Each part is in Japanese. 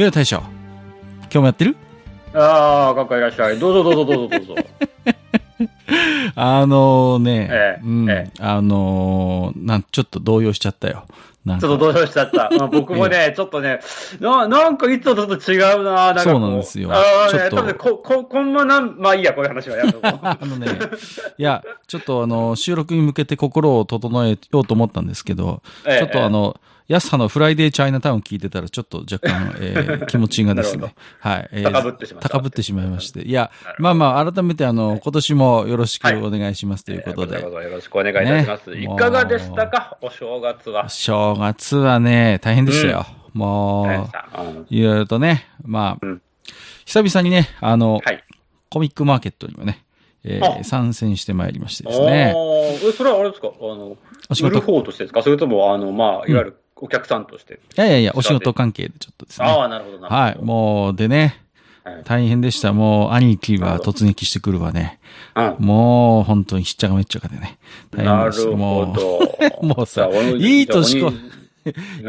ゆうや大将、今日もやってる？ああ、かっこいらっしゃい。どうぞどうぞどうぞ。どうぞ。あのね、ええうん、えあのーなん、ちょっと動揺しちゃったよ。ちょっと動揺しちゃった。まあ僕もね、ちょっとね、ななんかいつもとちょっと違うななんかこそうなんですよ。ああ、ね、ちょっと。多分こ、こ、こんまなん、まあいいや、こういう話はやめとこう。あのね、いや、ちょっとあの、収録に向けて心を整えようと思ったんですけど、ええ。ちょっとあの、安さのフライデーチャイナタウン聞いてたら、ちょっと若干、えー気持ちがですね、はい、えー高ぶってしまった高ぶってしまいまして。いやまあまあ、改めてあの、今年もよろしくお願いしますということで。えーこちらこそよろしくお願いいたします。ね。いかがでしたか？お正月は。正月はね、大変でしたよ。もう大変でし、た。うんいろいろとね、まあ、うん。久々にね、あの、はい。コミックマーケットにもね、えーあ。参戦してまいりましてですね。おー。えそれはあれですか？あの、売る方としてですか？それとも、あの、まあ、いわゆるお客さんとして。いやいやいや、お仕事関係でちょっとですね。ああ、なるほど、なるほど。はい、もう、でね、はい大変でした。もう、兄貴は突撃してくるわね。うんもう、本当にしっちゃかめっちゃかでね。大変なるでした。もほう、ど。もうさいい年こ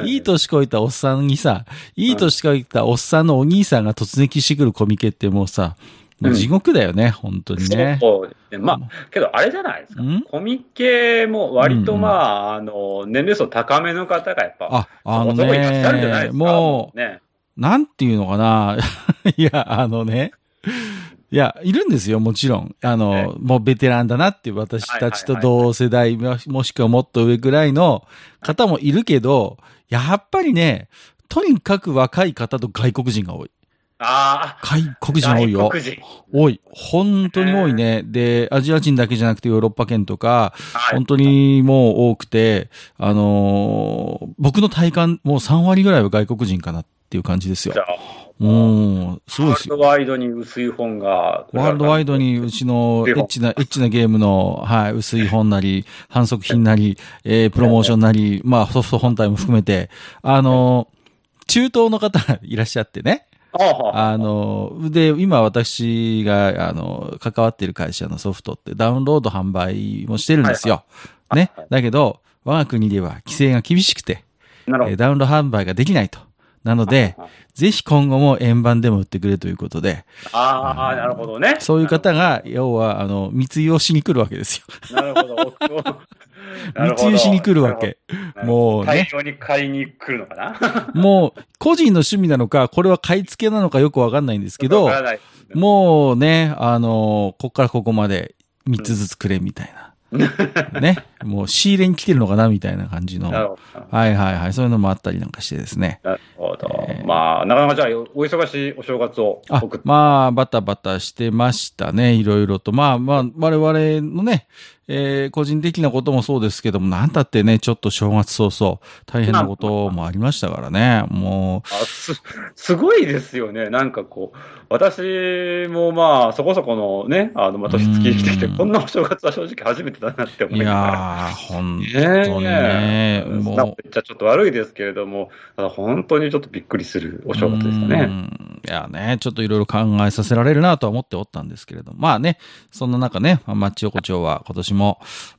いい年こいたおっさんにさ、いい年こいたおっさんのお兄さんが突撃してくるコミケってもうさ、もう地獄だよね、本当にね。そうですね。まあ、けどあれじゃないですかん？コミケも割とうんうんまあ、あの、年齢層高めの方がやっぱ、あ、あのね。もう、ね。なんていうのかな。いや、あのね。いや、いるんですよ、もちろん。あの、もうベテランだなっていう私たちと同世代、ももしくはもっと上ぐらいの方もいるけど、やっぱりね、とにかく若い方と外国人が多い。ああ、外国人多いよ外。国人。多い。本当に多いね。で、アジア人だけじゃなくてヨーロッパ圏とか、はい本当にもう多くて、あのー僕の体感、もう3割ぐらいは外国人かなっていう感じですよもう、すごいですよ。ワールドワイドに薄い本が。ワールドワイドにうちのエッチな、エッチなゲームの、はい、薄い本なり、反則品なり、えー、プロモーションなり、まあソフト本体も含めて、あのー中東の方がいらっしゃってね。あの、で、今私が、あの、関わっている会社のソフトってダウンロード販売もしてるんですよ。ね。だけど、我が国では規制が厳しくて、ダウンロード販売ができないと。なので、ぜひ今後も円盤でも売ってくれということで、ああ、なるほどね。そういう方が、要は、あの、密輸をしに来るわけですよ。なるほど。密輸しに来るわけ。もうね大量に買いに来るのかな？もう、個人の趣味なのか、これは買い付けなのかよくわかんないんですけどもうね、あの、こっからここまで3つずつくれみたいな。ね。もう仕入れに来てるのかなみたいな感じの。はいはいはい。そういうのもあったりなんかしてですね。なるほど。えーまあ、なかなかじゃあ、お忙しいお正月をあ送って。、まあ、バタバタしてましたね。いろいろと。まあまあ、我々のね、えー個人的なこともそうですけども、なんたってね、ちょっと正月早々、大変なこともありましたからね。もあす、すごいですよね。なんかこう、私もまあ、そこそこのね、あの、まあ、年月生きてきて、うんこんなお正月は正直初めてだなってう、思いないやがら。ー、本ね当にね、もうもう。、めっちゃちょっと悪いですけれども、本当にちょっとびっくりするお正月でしたうね。んいやね、ちょっといろいろ考えさせられるなとは思っておったんですけれども、まあね、そんな中ね、まあマッチ横丁は今年も、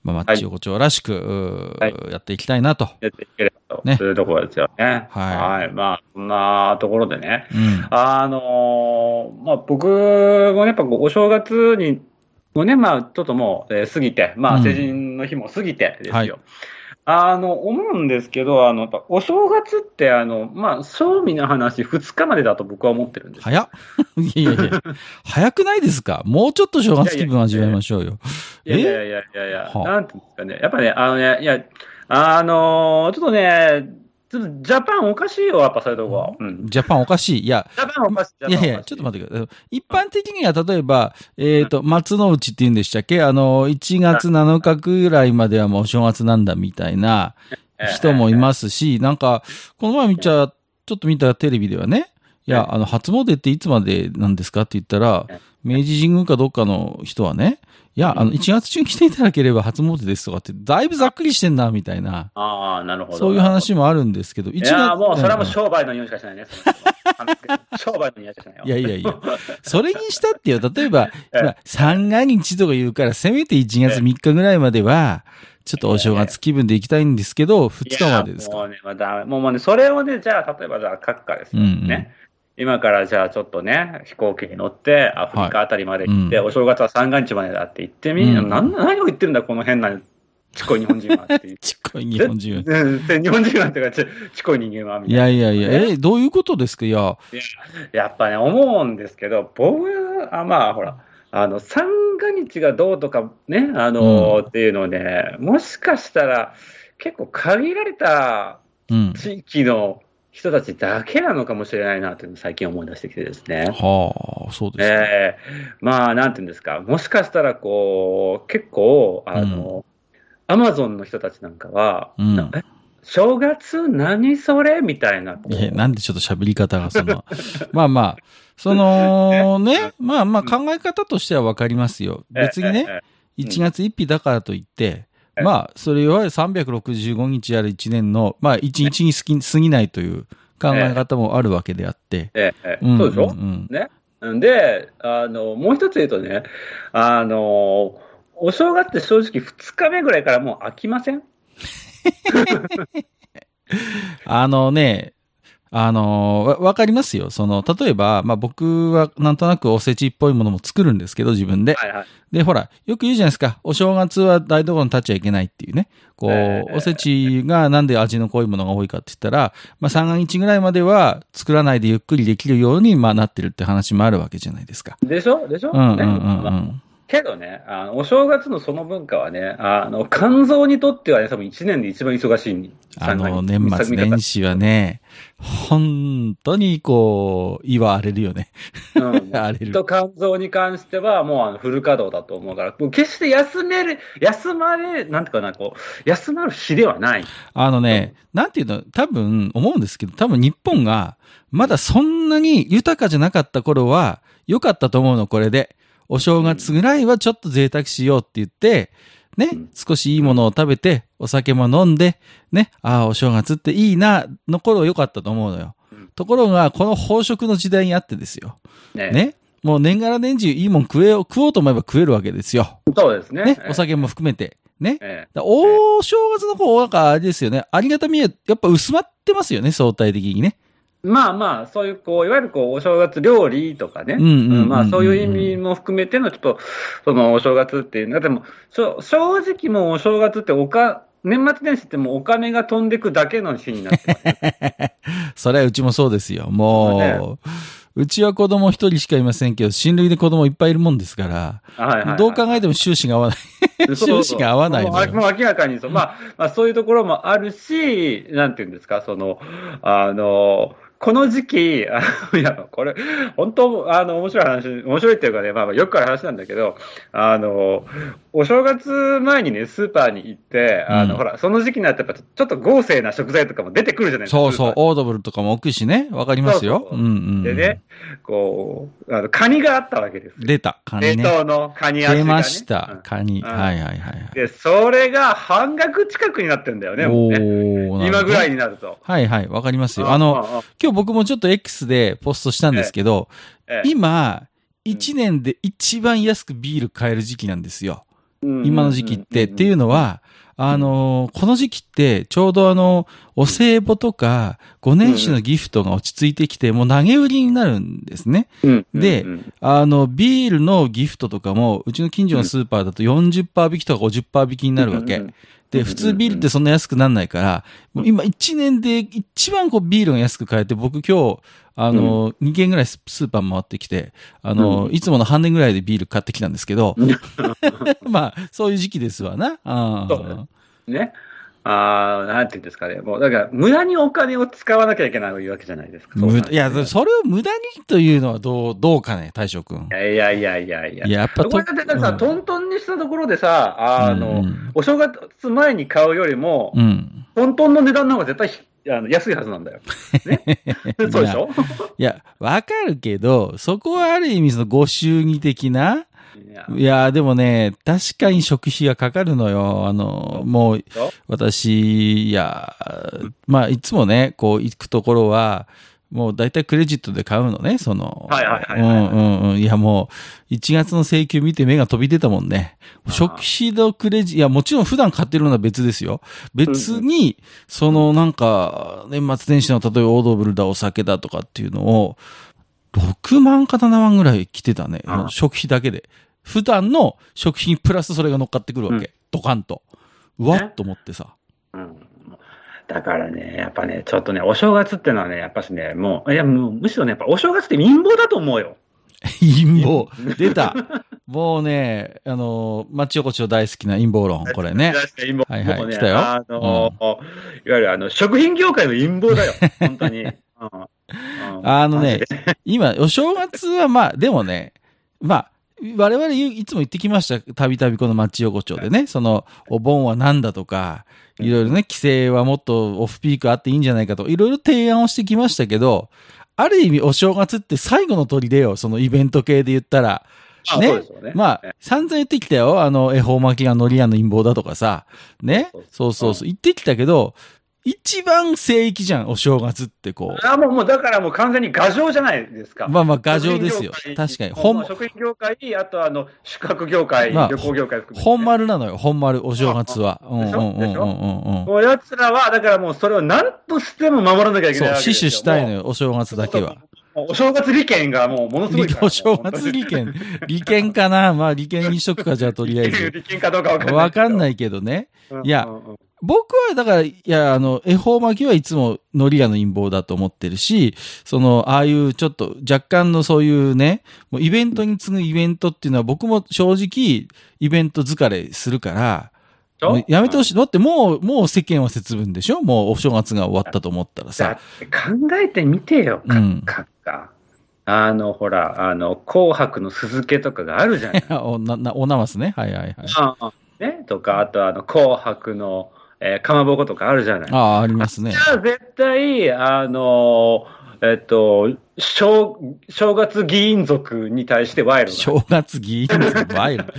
まあ、マッチ横丁らしく、はいやっていきたいなと。やっていければと、ねそういうところですよね。はいまあ、そんなところでね。うん。あのーまあ、僕もねやっぱお正月に、もうね、まあ、ちょっともう、えー過ぎて、まあ、うん成人の日も過ぎてですよ。はいあの、思うんですけど、あの、やっぱお正月って、あの、まあ、正味の話、2日までだと僕は思ってるんです。早っいやいや早くないですか？もうちょっと正月気分味わいましょうよ。いやいやいやいやいや、はあなんていうんですかね。やっぱね、あのね、いや、あのーちょっとね、ちょっとジャパンおかしいよ、やっぱそういうとこ。うん。ジャパンおかしい。いや、ジャパンおかしい。いやいや、ちょっと待ってください。一般的には、例えば、えっ、と、松の内って言うんでしたっけ？あの、1月7日ぐらいまではもうお正月なんだみたいな、人もいますし、なんか、この前見ちゃ、ちょっと見たテレビではね、いや、あの、初詣っていつまでなんですかって言ったら、明治神宮かどっかの人はね、いや、あの、1月中に来ていただければ初詣ですとかって、だいぶざっくりしてんな、みたいな。ああ、なるほど。そういう話もあるんですけど、1月。いや、もう、それはもう商売の匂いしかしないね。商売の匂いしかしないよ。いやいやいや。それにしたってよ、例えば、まあ、三が日とか言うから、せめて1月3日ぐらいまでは、ちょっとお正月気分で行きたいんですけど、2日までですかもうね、ま。もうね、それをね、じゃあ、例えばじゃあ、閣下ですよ、ね。うんうん今からじゃあちょっとね、飛行機に乗って、アフリカあたりまで行って、はいうん、お正月は三が日までだって言ってみ、うん、何何を言ってるんだ、この変なちっこい日本人はっていう。ちっこい日本人は。日本人はっていうかち、ちっこい人間はみたいな。いやいやいや、え、どういうことですか？いや。いや、やっぱね、思うんですけど、僕は、まあほら、あの、三が日がどうとかね、あの、うん、っていうのね、もしかしたら、結構限られた地域の、人たちだけなのかもしれないなというのを最近思い出してきてですね。はあ、そうですね。えー、まあ、なんていうんですか、もしかしたら、こう、結構、あの、アマゾンの人たちなんかは、うん、正月何それ？みたいな。え、なんでちょっと喋り方がその、まあまあ、そのね、まあまあ考え方としてはわかりますよ。別にね、1月1日だからといって、まあ、それは365日ある1年の、まあ、1日に過ぎないという考え方もあるわけであって。ええ、そうでしょ、うん、ね。で、あの、もう一つ言うとね、あの、お正月って正直2日目ぐらいからもう飽きません？あのね、あのわ、わかりますよ。その、例えば、まあ、僕はなんとなくおせちっぽいものも作るんですけど、自分で。はいはい。で、ほら、よく言うじゃないですか。お正月は台所に立っちゃいけないっていうね。こう、えー、おせちがなんで味の濃いものが多いかって言ったら、まあ、三が日ぐらいまでは作らないでゆっくりできるように、まあ、なってるって話もあるわけじゃないですか。でしょ？でしょ？うんうんうん、うん。けどね、あのお正月のその文化はね、あの肝臓にとってはね、多分1年で一番忙しいあの、年末年始はね、本当にこう、祝われるよね。うん。あれる。と肝臓に関してはもうあのフル稼働だと思うから、決して休める、休まれ、なんていうかな、こう、休まる日ではない。あのね、なんていうの、多分思うんですけど、多分日本がまだそんなに豊かじゃなかった頃は良かったと思うの、これで。お正月ぐらいはちょっと贅沢しようって言って、ね、少しいいものを食べて、お酒も飲んで、ね、ああ、お正月っていいな、の頃良かったと思うのよ。ところが、この飽食の時代にあってですよ。ね。ねもう年がら年中いいもん食えよ、食おうと思えば食えるわけですよ。そうですね。ね、お酒も含めて。ね。ええ、お正月の方、なんかあれですよね。ありがたみはやっぱ薄まってますよね、相対的にね。まあまあ、そういう、こう、いわゆるこう、お正月料理とかね。まあ、そういう意味も含めての、ちょっと、その、お正月っていうのは、でも、正直もうお正月っておか、年末年始ってもうお金が飛んでくだけの日になってます、ね。それはうちもそうですよ。もう、ね、うちは子供一人しかいませんけど、親類で子供いっぱいいるもんですから、はいはいはい、どう考えても収支が合わない。収支 が合わないもうもう明らかにそう、まあ、まあ、そういうところもあるし、なんていうんですか、その、あの、この時期、あいや、これ、本当、あの、面白い話、面白いっていうかね、まあ、よくある話なんだけど、あの、お正月前にね、スーパーに行って、あの、うん、ほら、その時期になってやっぱちょっと豪勢な食材とかも出てくるじゃないですか。そうそう、オードブルとかも置くしね、わかりますよ。そうそううんうん、でね、こう、あの、カニがあったわけです。出た、カニ、ね。冷凍のカニ味が、ね、出ました、カニ、うん。はいはいはい。で、それが半額近くになってんだよね、もうね。今ぐらいになると。はいはい、わかりますよ。あの、今日僕もちょっと X でポストしたんですけど、ええ、今、1年で一番安くビール買える時期なんですよ。今の時期って。っていうのは、あのー、この時期って、ちょうどあの、お歳暮とか、5年始のギフトが落ち着いてきて、もう投げ売りになるんですね。で、あの、ビールのギフトとかも、うちの近所のスーパーだと40%引きとか50%引きになるわけ。で、普通ビールってそんな安くなんないから、今1年で一番こうビールが安く買えて、僕今日、あの、うん、2軒ぐらいスーパー回ってきて、あの、うん、いつもの半年ぐらいでビール買ってきたんですけど、まあ、そういう時期ですわな。あね。ああ、なんていうんですかね。もう、だから、無駄にお金を使わなきゃいけないわけじゃないですか。いや、それを無駄にというのはどう、どうかね、大将君。いやいやいやいやいや。やっぱこれだってさ、うん、トントンにしたところでさ、あの、うん、お正月前に買うよりも、うん本当の値段の方が絶対ひあの安いはずなんだよ。ね？そうでしょ？いや、わかるけど、そこはある意味そのご祝儀的ないやでもね、確かに食費がかかるのよ。あの、もう、私、いや、まあ、いつもね、こう、行くところは、もう大体クレジットで買うのね、その。はいはいはいうんはいうんうん。いやもう、1月の請求見て目が飛び出たもんね。食費のクレジ、いやもちろん普段買ってるのは別ですよ。別に、そのなんか、年末年始の例えばオードブルだ、お酒だとかっていうのを、6万か7万ぐらい来てたね。食費だけで。普段の食費にプラスそれが乗っかってくるわけ。うんドカンと。うわねっと思ってさ。うんだからね、やっぱね、ちょっとね、お正月ってのはね、やっぱしね、もう、いや、もう、むしろね、やっぱお正月って陰謀だと思うよ。陰謀。出た。もうね、あの、町横丁大好きな陰謀論、これね。陰謀。はいはいね来たよあの、いわゆるあの、食品業界の陰謀だよ。本当に。うんうんあのね今、お正月はまあ、でもね、まあ、我々いいつも言ってきました。たびたびこの町横丁でね、その、お盆は何だとか、いろいろね、規制はもっとオフピークあっていいんじゃないかと、いろいろ提案をしてきましたけど、ある意味お正月って最後の砦よ、そのイベント系で言ったら。あねそうですよね。まあ、散々言ってきたよ。あの、恵方巻きが海苔屋の陰謀だとかさ。ね。そうそうそう。言ってきたけど、一番聖域じゃん、お正月ってこう。あもう、もう、だからもう完全に牙城じゃないですか。まあまあ、牙城ですよ確かに。本、食品業界、あとあの、宿泊業界、まあ旅行業界含めてね、本丸なのよ、本丸、お正月は。うんうんうんうんうんうん。もう奴らは、だからもうそれを何としても守らなきゃいけそう、ないわけですよ。死守したいのよ。よ、お正月だけは。お正月利権がもうものすごい。お正月利権。利権かな？まあ、利権にしとくか、じゃあ、とりあえず。利権かどうかわかんない。。わかんないいけどね。いやうんうんうん僕は、だから、いや、あの、恵方巻きはいつも海苔屋の陰謀だと思ってるし、その、ああいうちょっと若干のそういうね、もうイベントに次ぐイベントっていうのは僕も正直、イベント疲れするから、やめてほしい。だってもう、もう世間は節分でしょ？もうお正月が終わったと思ったらださ。考えてみてよ、うんかか。あの、ほら、あの、紅白の鈴付けとかがあるじゃない。おな、な、おなますね。はいはいはい。ね、とか、あとあの、紅白の、えーかまぼことかあるじゃない。ああ、ありますねじ。ゃあ絶対、あのえっと、正、正月議員族に対して賄賂が。正月議員族ワイルド。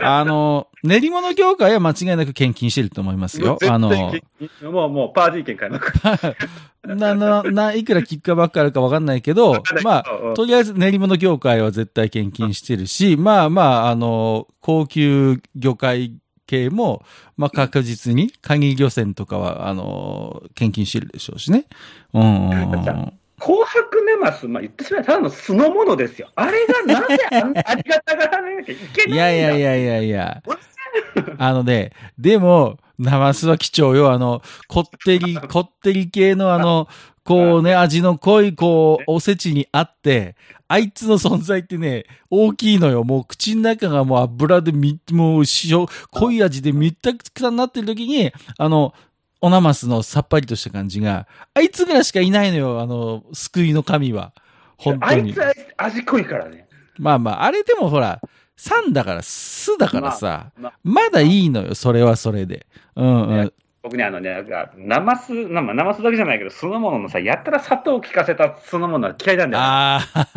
あの、練り物業界は間違いなく献金してると思いますよ。あの、もう、もう、パーティー券買いまくる。な、な、な、いくらキックバックあるかわかんないけど、まあ、とりあえず練り物業界は絶対献金してるし、まあまあ、あの、高級魚介系も、まあ確実に、鍵漁船とかは、あの、献金してるでしょうしね。うん紅白ネマス、まあ、言ってしまえばただの素のものですよ。あれがなぜあありがたがらなきゃいけないんだいやいやいやいやいや。あのね、でも、ナマスは貴重よ。あの、こってり、こってり系のあの、こうね、味の濃い、こう、おせちにあって、あいつの存在ってね、大きいのよ。もう口の中がもう油でみ、もう塩、濃い味でみったくさになってる時に、あの、おナマスのさっぱりとした感じが、あいつぐらいしかいないのよ。あの、救いの神は。本当にあいつ。味濃いからね。まあまあ、あれでもほら、酸だから、酢だからさ、まあまだいいのよ、それはそれで。うんうん。ね僕ね、あのね、なんかナマス、なまあナマスだけじゃないけど、酢の物のさ、やったら砂糖を効かせた酢の物は嫌いなんだよ。ああ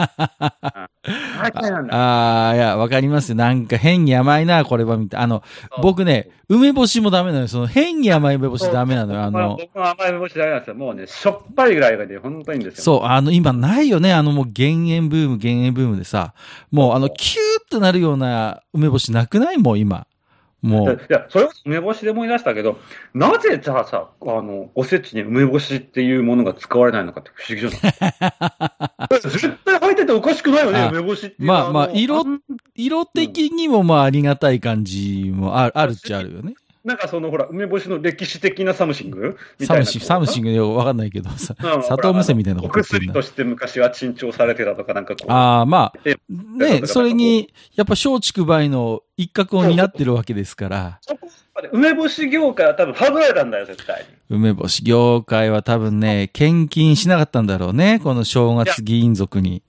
あ、あ嫌いなんだ。ああ、いや、わかりますよ。なんか変に甘いな、これは、みたいな。あの、僕ね、梅干しもダメなのよ。その変に甘い梅干しダメなのよ。あの、僕も甘い梅干しダメなんですよ。もうね、しょっぱいぐらいがね、本当にいいんですよ。そう、あの、今ないよね。あの、もう減塩ブーム、減塩ブームでさ、もうあの、キューってなるような梅干しなくない？もう今。もう。いや、それこそ梅干しで思い出したけど、なぜじゃあさ、あの、おせちに梅干しっていうものが使われないのかって不思議じゃない？絶対入ってておかしくないよね、あ梅干しっていうまあまあの色ん色的にもまあありがたい感じもある、あるっちゃあるよね。なんかそのほら、梅干しの歴史的な something？みたいな。 something、some thing よわかんないけどさ、うん砂糖無線みたいなことお薬と。して昔は珍重されてたとか、なんかこう。ああ、まあ、でね、それに、やっぱ松竹梅の一角を担ってるわけですから、梅干し業界は多分外れたんだよ、絶対に。梅干し業界は多分ね、献金しなかったんだろうね、この正月議員族に。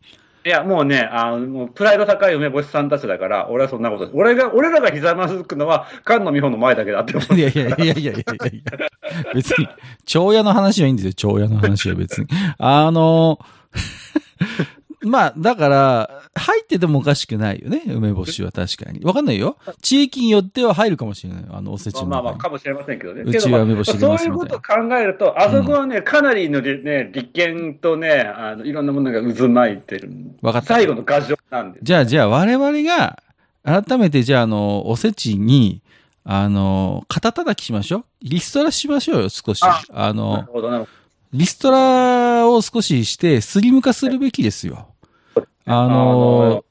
いや、もうね、あの、プライド高い梅干しさんたちだから、俺はそんなこと。俺が、俺らがひざまずくのは、菅野美穂の前だけだって思う。いやいやいやいやいやいや別に、長屋の話はいいんですよ、長屋の話は別に。あの、まあ、だから、入っててもおかしくないよね、梅干しは確かに。わかんないよ。地域によっては入るかもしれない。あの、おせちのまあまあ。かもしれませんけどね。うちは梅干し入れそうますみたいないうことを考えると、あそこはね、かなりのりね、利権とね、あの、いろんなものが渦巻いてる。わかった最後の牙城なんです。じゃあ、じゃあ、我々が、改めて、じゃあ、あの、おせちに、あの、肩叩きしましょう。リストラしましょうよ、少し。あの、ほど、なるほリストラを少しして、スリム化するべきですよ。ああのの、ど。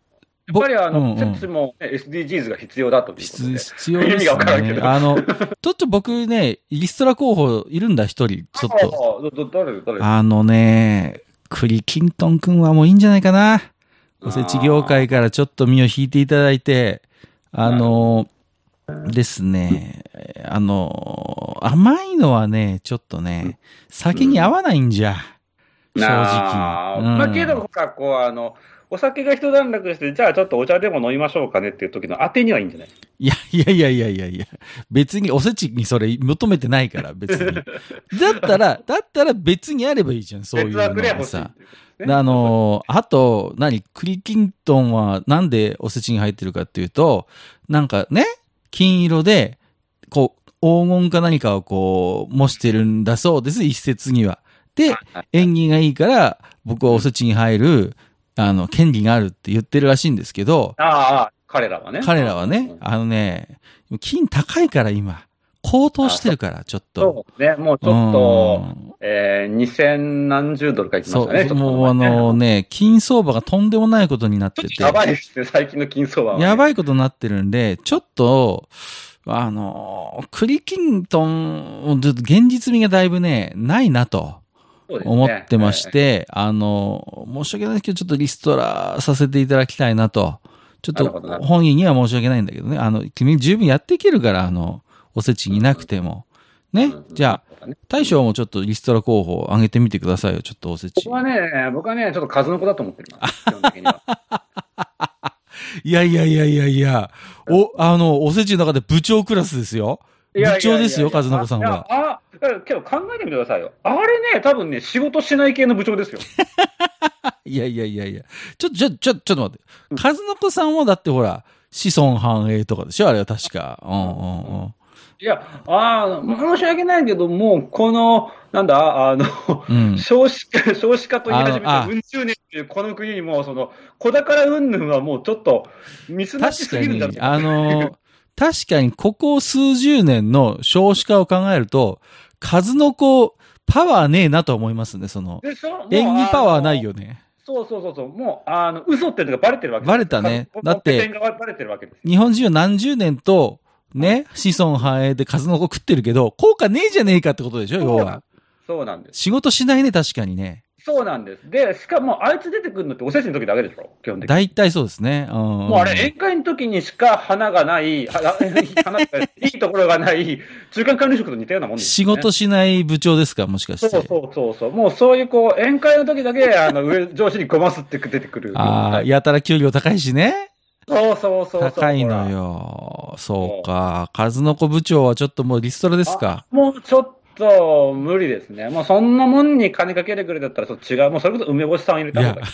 やっぱりあの、うんうんセプスも、ね、SDGs が必要だと必要です意味がわからんけね。どあの、ちょっと僕ね、リストラ候補いるんだ、一人。ちょっと。誰誰あのね、クリキントン君はもういいんじゃないかな。おせち業界からちょっと身を引いていただいて、あの、ですね、あの、甘いのはね、ちょっとね、酒に合わないんじゃ。正直。うんまあ、けど、ほら、こう、あの、お酒が一段落して、じゃあちょっとお茶でも飲みましょうかねっていう時の当てにはいいんじゃない？いやいやいやいやいやいや、別におせちにそれ求めてないから、別に。だったら、だったら別にあればいいじゃん、そういう別のさ。ねあの、あと、何、クリキントンはなんでおせちに入ってるかっていうと、なんかね、金色で、こう、黄金か何かをこう、模してるんだそうです、一説には。で、縁起がいいから、僕はおせちに入る、あの、権利があるって言ってるらしいんですけど、ああ彼らはね。彼らはね、あのね、金高いから今、高騰してるから、ちょっと。そうね、もうちょっと、うんえー、2000何十ドルかいきまそう、したね。ちょっともうあのね、金相場がとんでもないことになってて。やばいですね、最近の金相場は、ね。やばいことになってるんで、ちょっと、あの、クリキントン、現実味がだいぶね、ないなと思ってまし。て、あの、申し訳ないですけど、ちょっとリストラさせていただきたいなと。ちょっと本人には申し訳ないんだけどね。あの、君十分やっていけるから、あの、おせちになくても。ね？うん。じゃあ、大将もちょっとリストラ候補上げてみてくださいよ、ちょっとおせち僕。はね、僕はね、ちょっと数の子だと思ってます。基本的には。いやいやいやいやいや、お、あの、おせちの中で部長クラスですよ。部長ですよ、和中さんは。あ、からけど考えてみてくださいよ。あれね、多分ね、仕事しない系の部長ですよ。いやいやいやいや。ちょ、ちょ、ちょ、ちょっと待って。和中さんはだってほら、子孫繁栄とかでしょ？あれは確か。うんうんうん。いや、ああ、申し訳ないけど、もう、この、なんだ、あの、うん少子化、少子化と言い始めあのあて、うん十年っていうこの国にも、その、子宝云々はもうちょっと、ミスマッチ確かすぎるんだに、あの、確かにここ数十年の少子化を考えると、数の子、パワーねえなと思いますね、その。でしょ演技パワーないあよね。のそうそうそうそう、もう、あの、嘘っていうのがバレてるわけバレたねだって。日本人は何十年と、ね、子孫繁栄で数の子食ってるけど、効果ねえじゃねえかってことでしょ、要は。そうなんです。仕事しないね、確かにね。そうなんです。で、しかも、あいつ出てくるのっておせちの時だけでしょ？基本的に。大体そうですね。うん。もうあれ、宴会の時にしか花がない、は 花がいいところがない、中間管理職と似たようなもんです、仕事しない部長ですか、もしかして。そうそうそうそう。もうそういうこう、宴会の時だけ、あの、上、上司にごますって出てくる。ああ、やたら給料高いしね。そうそうそうそう。高いの。よ。そうか。数の子部長はちょっともうリストラですか。もうちょっと無理ですね。もうそんなもんに金かけてくれだったら、そっ違う。もうそれこそ梅干しさん入れた方がいい。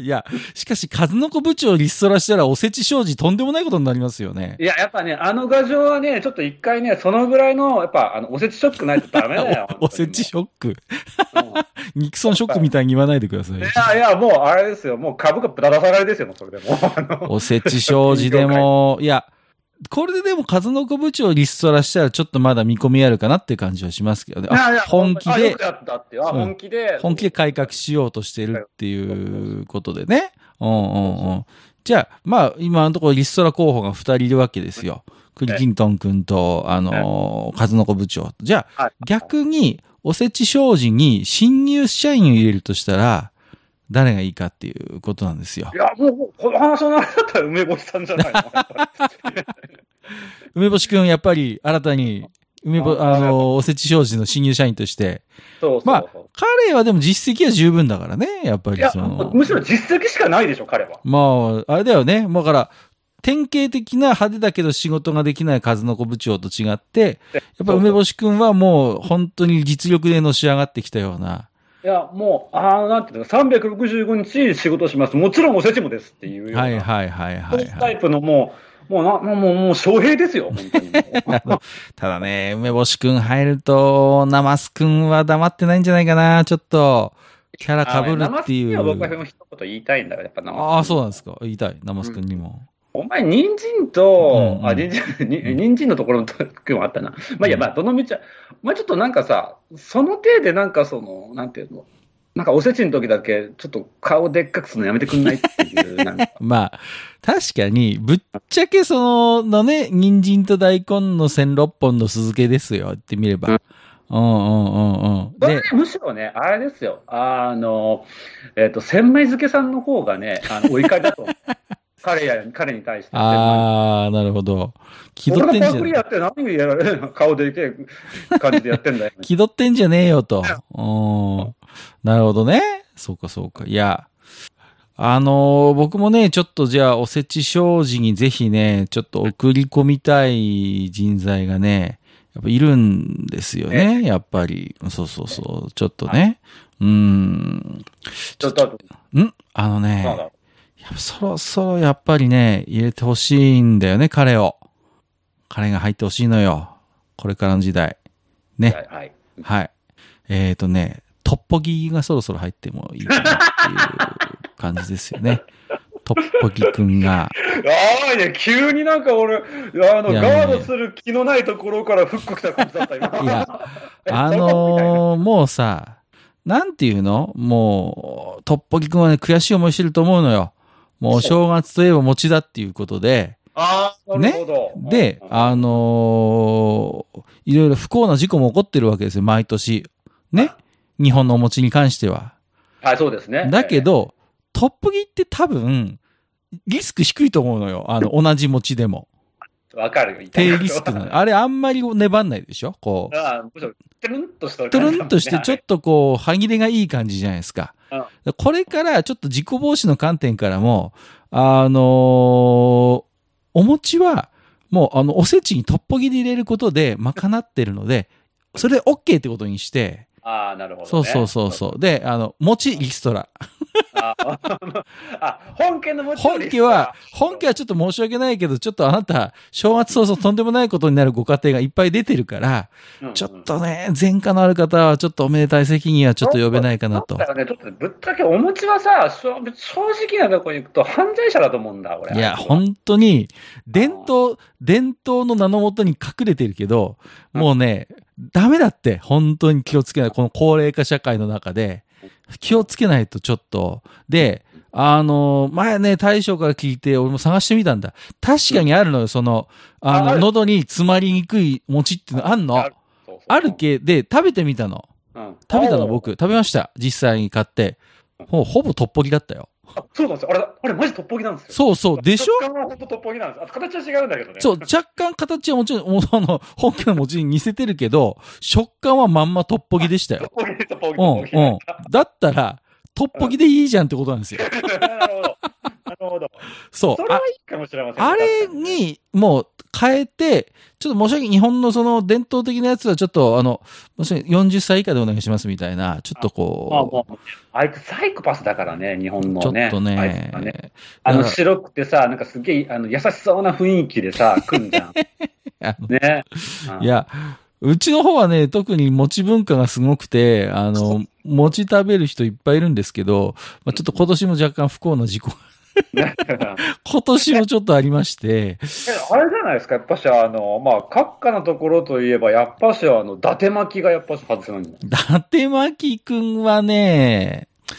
いや、しかし数の子部長リストラしたらおせち商事とんでもないことになりますよね。いや、やっぱね、あの画像はね、ちょっと一回ね、そのぐらいの、やっぱ、あの、おせちショックないとダメだよ。おおせちショック。うんニクソンショックみたいに言わないでください。いやいや、もうあれですよ。もう株価ぶら出さがりですよ、それでもおせち商事でも、いや、これででも数の子部長リストラしたらちょっとまだ見込みあるかなっていう感じはしますけどね。本気で本気で。本気で改革しようとしてるっていうことでね。うんうんうん。じゃあ、まあ、今のところリストラ候補が二人いるわけですよ。クリキントン君と、あのー、数の子部長。じゃあ、はい逆に、おせち商事に新入社員を入れるとしたら、誰がいいかっていうことなんですよい。や、もう、この話のあれだったら梅干しさんじゃないの？梅干し君、やっぱり新たに梅干、あの、おせち商事の新入社員として。そうそう。まあ彼はでも実績は十分だからね、やっぱりその。むしろ実績しかないでしょ、彼は。まあ、あれだよね。だから、典型的な派手だけど仕事ができない数の子部長と違って、やっぱ梅干しくんはもう本当に実力でのし上がってきたような。いや、もう、ああ、なんていうの、365日仕事します。もちろんおせちもですっていうような。はいはいはいはいはい。タイプのもう、もうな、もう、もう、もう、翔平ですよ、本当に ただね、梅干しくん入ると、ナマスくんは黙ってないんじゃないかな。ちょっと、キャラ被るってい生好きには僕はう。一言言いたいんだから、やっぱ生好きああ、そうなんですか。言いたい。ナマスくんにも。お前、人参と、うんうんあ、人参、に人参のところの時もあったな。まあ、いや、まあ、どの道は、まあ、ちょっとなんかさ、その程でなんかその、なんていうの、なんかおせちの時だけ、ちょっと顔でっかくするのやめてくんないっていう。まあ、確かに、ぶっちゃけその、のね、人参と大根の16本の酢漬けですよ、言ってみれば。うんうんうんうん。で、むしろね、あれですよ、あの、えっ、と、千枚漬けさんの方がね、あの、お怒りだと思う。彼や、彼に対して。あー、なるほど。気取っ俺てんじゃねがパクリやって何やられる顔でけえ感じでやってんだよ。気取ってんじゃねえよと。うん。なるほどね。そうかそうか。いや、あのー僕もね、ちょっとじゃあおせち商事にぜひね、ちょっと送り込みたい人材がね、やっぱいるんですよね、やっぱり。そうそうそう。ちょっとね。うん。ちょっと、ん？あのね、そろそろやっぱりね、入れてほしいんだよね、彼を。彼が入ってほしいのよ。これからの時代。ね。はいはい。はい。えっ、ー、とね、トッポギがそろそろ入ってもいいかなっていう感じですよね。トッポギくんが。ああ、ね、急になんか俺、あの、いやガードする気のないところからフック来た感じだった、今。いや、えあのーもうさ、なんていうの？もう、トッポギくんはね、悔しい思いしてると思うのよ。もう正月といえば餅だっていうことで、ああ、なるほど。で、うんあのーいろいろ不幸な事故も起こってるわけですよ、毎年。ね？日本のお餅に関しては。はい、そうですね。だけど、トップギって多分、リスク低いと思うのよ。あの、同じ餅でも。えー、わかるよ、低リスクなの。あれあんまり粘んないでしょ？こう。ああ、むしろ、てるんとしたトゥルンとしてちょっと。とこう、歯切れがいい感じじゃないですか。これからちょっと事故防止の観点からも、あのーお餅は、もうあの、おせちにトッポギで入れることで賄ってるので、それで OK ってことにして、ああ、なるほど、ね。そうそうそうそう。で、あの、餅リストラ。ああ、本家の持ち本家は、本家はちょっと申し訳ないけど、ちょっとあなた、正月早々とんでもないことになるご家庭がいっぱい出てるから、ちょっとね、前科のある方はちょっとおめでたい席にはちょっと呼べないかなとだ。からね、ちょっとぶっちゃけお餅はさ、正正直なとこに行くと犯罪者だと思うんだ、俺。いや、本当に、伝統、伝統の名のもとに隠れてるけど、もうね、ダメだって、本当に気をつけない。この高齢化社会の中で、気をつけないとちょっと。で、あの、前ね、大将から聞いて、俺も探してみたんだ。確かにあるのよ、その、あの、あ喉に詰まりにくい餅っていうのあんの？あるけ、で、食べてみたの。うん食べたの僕、食べました。実際に買って。ほほぼトッポギだったよ。あそうなんですよ。あれ、あれマジトッポギなんですよ。そうそう、でしょ？食感は本当トッポギなんです。あと形は違うんだけどね。そう、若干形はもちろん、もうあの、本家の餅に似せてるけど、食感はまんまトッポギでしたトッよ。ポギ、トッポギ、うん。うん。だったら、トッポギでいいじゃんってことなんですよ。なるほど。そうそ。れあはいいかもしれません。あれに、もう、変えて、ちょっと申し訳。日本のその伝統的なやつはちょっと、あの、申し訳ない40歳以下でお願いしますみたいな、ちょっとまあこもう、あいつサイコパスだからね、日本う、のちょっね。あいとねつはね。あの、白くてさ、なんかすげえ、あの、優しそうな雰囲気でさ、来んじゃん。ね。いや、うちの方はね、特に餅文化がすごくて、あの、餅食べる人いっぱいいるんですけど、まあ、ちょっと今年も若干不幸な事故が、ね 今年もちょっとありまして、えあれじゃないですか、やっぱし、あの、まあ、閣下のところといえば、やっぱし、あの、伊達巻きがやっぱし外せないんだ。伊達巻くんはね、伊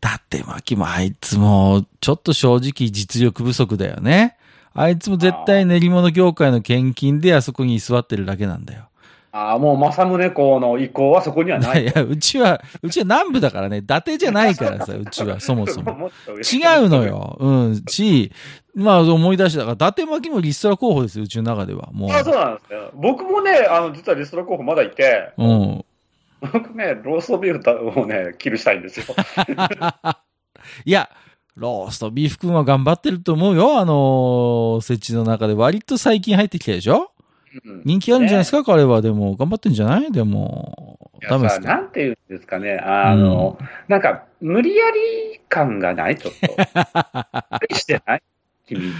達巻もあいつも、ちょっと正直実力不足だよね。あいつも絶対練り物業界の献金であそこに居座ってるだけなんだよ。ああ、もう政宗公の意向はそこにはない いや、うちは、うちは南部だからね、伊達じゃないからさ、うちは、そもそも。違うのよ。うん。し、まあ思い出したから、伊達巻もリストラ候補ですよ、うちの中では。もう。あそうなんですね。僕もね、あの、実はリストラ候補まだいて、うん。僕ね、ローストビーフをね、キルしたいんですよ。いや、ローストビーフ君は頑張ってると思うよ。あのー、おせちの中で割と最近入ってきたでしょ？うん人気あるんじゃないですか、彼は。でも、頑張ってんじゃない？でも、ダメですか？なんていうんですかね、あの、なんか、無理やり感がない？ちょっと。してない？君。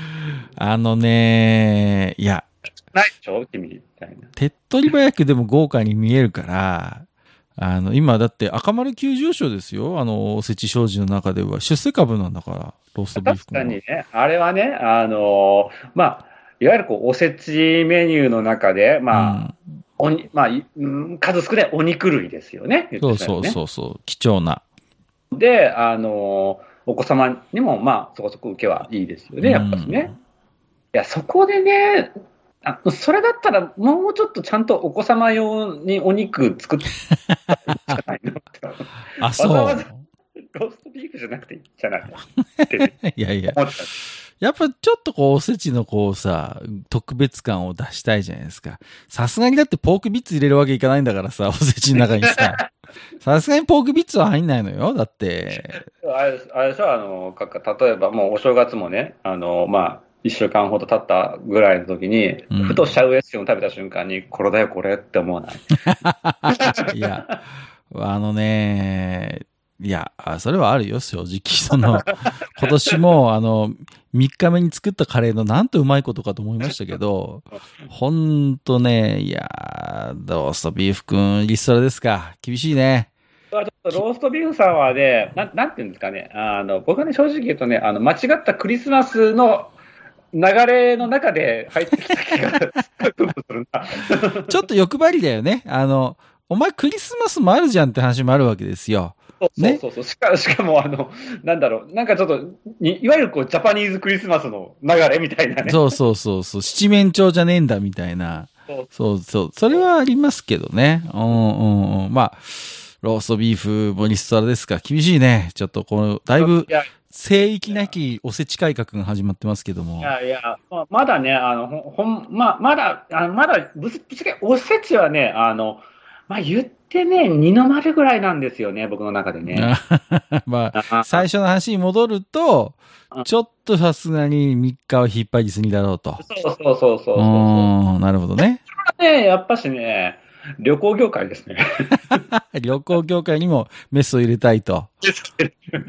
あのね、いや、ないでしょ？君みたいな。手っ取り早くでも豪華に見えるから、あの、今だって赤丸急上昇ですよ。あの、おせち商事の中では。出世株なんだから、ローストビーフ確か。にね、あれはね、あの、まあ、いわゆるこう、おせちメニューの中で、まあ、おに、まあ、数少ないお肉類ですよね。うん、そうそうう。そうそう、貴重な。で、あの、お子様にも、まあ、そこそこ受けはいいですよね、やっぱしね。いや、そこでね、あそれだったら、もうちょっとちゃんとお子様用にお肉作ってないの。あ、そう。わざわざローストビーフじゃなくていいんじゃない いやいや。思った。やっぱちょっとこう、おせちのこうさ、特別感を出したいじゃないですか。さすがにだってポークビッツ入れるわけいかないんだからさ、おせちの中にさ。さすがにポークビッツは入んないのよ。だって。あれあれでしょあの、かか例えばもうお正月もね、あの、まあ、一週間ほど経ったぐらいの時に、うんふとシャウエッセンを食べた瞬間に、これだよ、これって思わない？いや、あのね、いや、あそれはあるよ、正直。その、今年も、あの、3日目に作ったカレーのなんとうまいことかと思いましたけど、ほんとね、いやー、ローストビーフくん、リストラですか。厳しいね。ローストビーフさんはね、なんなんていうんですかね、あの僕はね、正直言うとね、あの間違ったクリスマスの流れの中で入ってきた気がするな。ちょっと欲張りだよね。あの、お前クリスマスもあるじゃんって話もあるわけですよ。そうねそうそうしか。しかも、あの、なんだろう、なんかちょっと、にいわゆるこう、ジャパニーズクリスマスの流れみたいなね。そうそうそうそう、七面鳥じゃねえんだみたいな。そうそうそれはありますけどね。うんうんうん。まあ、ローストビーフもリストラですか。厳しいね。ちょっとこの、だいぶ聖域なきおせち改革が始まってますけどもい。やいや、まあ、まだね、あの、ほん、まあ、まだ、あまだ、ぶつぶつけ、おせちはね、あの、まあ、言ってね、二の丸ぐらいなんですよね、僕の中でね。まあ、あ最初の話に戻るとうん、ちょっとさすがに3日は引っ張りすぎだろうと。そうそうそうそうそうなるほどね。ね、やっぱしね、旅行業界ですね。旅行業界にもメスを入れたいと。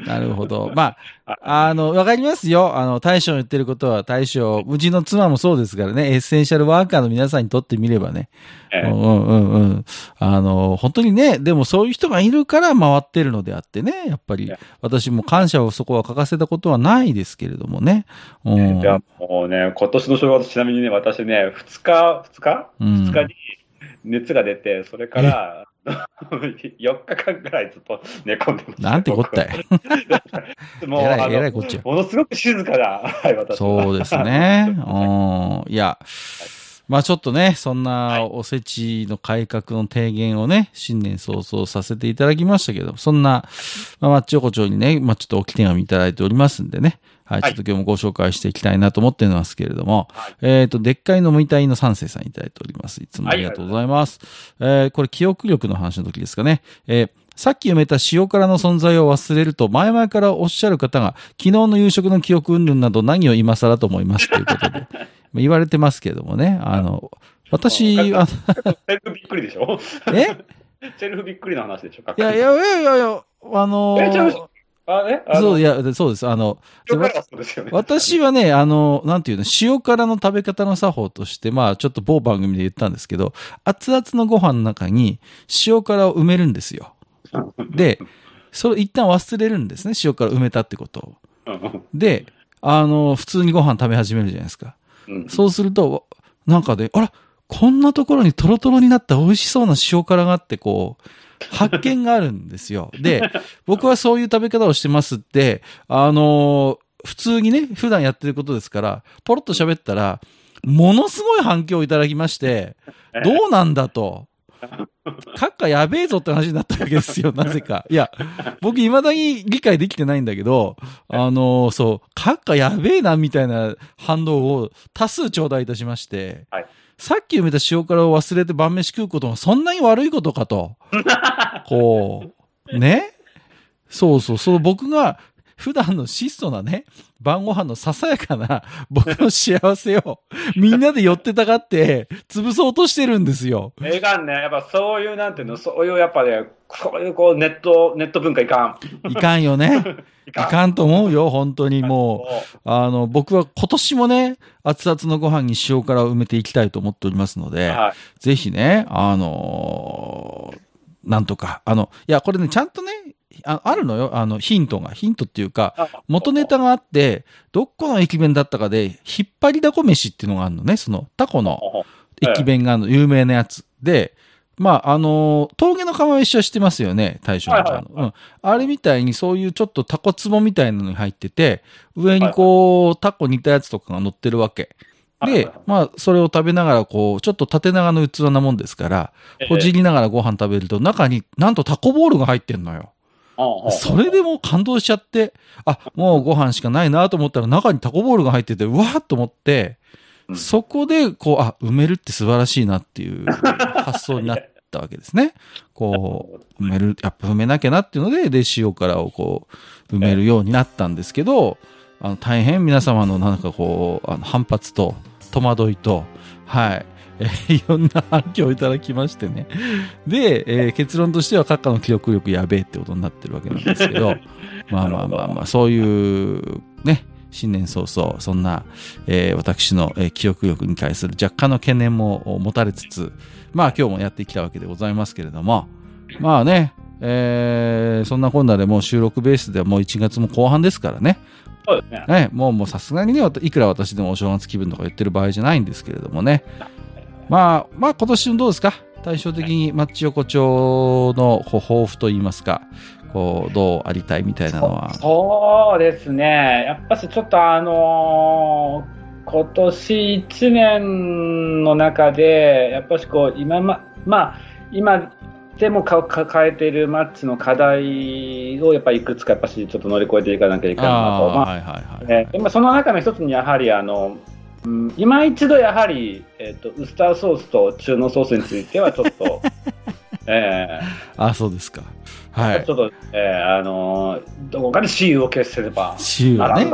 なるほど。まあ、あの、わかりますよ。あの、大将の言ってることは大将、うちの妻もそうですからね、エッセンシャルワーカーの皆さんにとってみればね。ええうんうんうんうん。あの、本当にね、でもそういう人がいるから回ってるのであってね、やっぱり私も感謝をそこは欠かせたことはないですけれどもね。うん。いや、もうね、今年の正月、ちなみにね、私ね、2日、2日？うん2日に熱が出て、それから、4日間ぐらいずっと寝込んでました。なんてこった い。もう、えらいえらいこっちゃものすごく静かな、はい、そうですね。うん。いや、まあちょっとね、そんなおせちの改革の提言をね、新年早々させていただきましたけど、そんな、まあ、マッチ横丁にね、まあちょっと置き手紙いただいておりますんでね。はい、ちはいょっと今日もご紹介していきたいなと思ってますけれども、はいえっ、と、でっかい飲みたいの三世さんいただいております。いつもありがとうございます。えーこれ記憶力の話の時ですかね。えーさっき読めた塩辛の存在を忘れると、前々からおっしゃる方が、昨日の夕食の記憶云々など何を今更と思いますということで、まあ言われてますけれどもね。あの、私、あセルフびっくりでしょ？え？セルフびっくりの話でしょいやいやいやいやいや、あのえちゃうあ、えあのそう、いや、そうです。あの、ね。私はね、あの、なんていうの、塩辛の食べ方の作法として、まあ、ちょっと某番組で言ったんですけど、熱々のご飯の中に塩辛を埋めるんですよ。で、それ一旦忘れるんですね、塩辛埋めたってことを。うんで、あの、普通にご飯食べ始めるじゃないですか。うんそうすると、なんかで、あら、こんなところにトロトロになった美味しそうな塩辛があって、こう、発見があるんですよ。で、僕はそういう食べ方をしてますって、あの普通にね、普段やってることですから、ポロッと喋ったら、ものすごい反響をいただきまして、どうなんだと。閣下やべえぞって話になったわけですよ、なぜか。いや、僕未だに理解できてないんだけど、あのそう、閣下やべえなみたいな反応を多数頂戴いたしまして、はいさっき埋めた塩辛を忘れて晩飯食うことがそんなに悪いことかと。こう、ね？そうそう、そう僕が普段の質素なね、晩ご飯のささやかな 僕の幸せをみんなで寄ってたがって潰そうとしてるんですよ。いかんね。やっぱそういう、なんていうの、そういうやっぱね、そういうこうネット、ネット文化いかん。いかんよね。いいかんと思うよ、本当にもう。あの、僕は今年もね、熱々のご飯に塩辛を埋めていきたいと思っておりますので、はい。ぜひね、あのーなんとか、あの、いや、これね、ちゃんとね、ああるのよ、あの、ヒントが。ヒントっていうか、あ元ネタがあって、どっこの駅弁だったかで、引っ張りだこ飯っていうのがあるのね、その、タコの駅弁があるの、有名なやつ。で、まあ、あのー峠の釜飯は知ってますよね、大将の、はいはいはい。うん。あれみたいにそういうちょっとタコツボみたいなのに入ってて、上にこう、タコ煮たやつとかが乗ってるわけ。でまあ、それを食べながら、こう、ちょっと縦長の器なもんですから、ほじりながらご飯食べると、中になんとタコボールが入ってんのよ。それでもう感動しちゃって、あ、もうご飯しかないなと思ったら中にタコボールが入ってて、うわーっと思って、うん。そこで、こう、あ、埋めるって素晴らしいなっていう発想になったわけですね。こう、埋める、やっぱ埋めなきゃなっていうので、で、塩辛をこう、埋めるようになったんですけど、あの、大変皆様のなんかこう、あの反発と、戸惑いと、はい。えー いろんな反響をいただきましてね。で、えー結論としては、閣下の記憶力やべえってことになってるわけなんですけど、まあまあまあまあ、そういう、ね、新年早々、そんな、えー私の、えー記憶力に対する若干の懸念も持たれつつ、まあ今日もやってきたわけでございますけれども、まあね、えーそんなこんなでもう収録ベースではもう1月も後半ですからね、そうですね。ね、もうもうさすがにね、いくら私でもお正月気分とか言ってる場合じゃないんですけれどもね。まあ、まあ今年のどうですか？対照的にマッチ横丁の抱負といいますか、こう、どうありたいみたいなのは。そうですね。やっぱしちょっとあのー今年1年の中で、やっぱしこう、今ま、まあ、今でもか抱えているマッチの課題をやっぱりいくつかやっぱしちょっと乗り越えていかなきゃいけないなと。まあその中の一つにやはりあの、うん、今一度やはり、えっとウスターソースと中濃ソースについてはちょっと、えあそうですか。はいーち。ょっと、えーあのーどこかで私有を決せれば週はね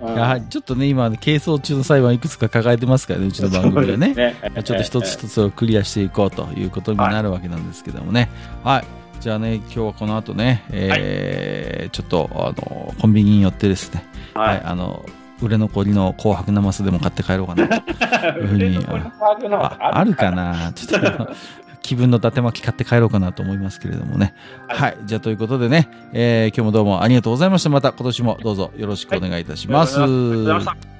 うんちょっとね、今、係争中の裁判いくつか抱えてますからね、うちの番組でね。ですねちょっと一つ一つをクリアしていこうということになるわけなんですけどもね。はい。じゃあね、今日はこの後ね、えーちょっと、あの、コンビニに寄ってですね、ははいい、あの、売れ残りの紅白ナマスでも買って帰ろうかなと。いうふうに ああるかな？ちょっと気分の伊達巻き買って帰ろうかなと思いますけれどもね。は。はいじゃあということでね、えー今日もどうもありがとうございました。また今年もどうぞよろしくお願いいたします。ありがとうございました。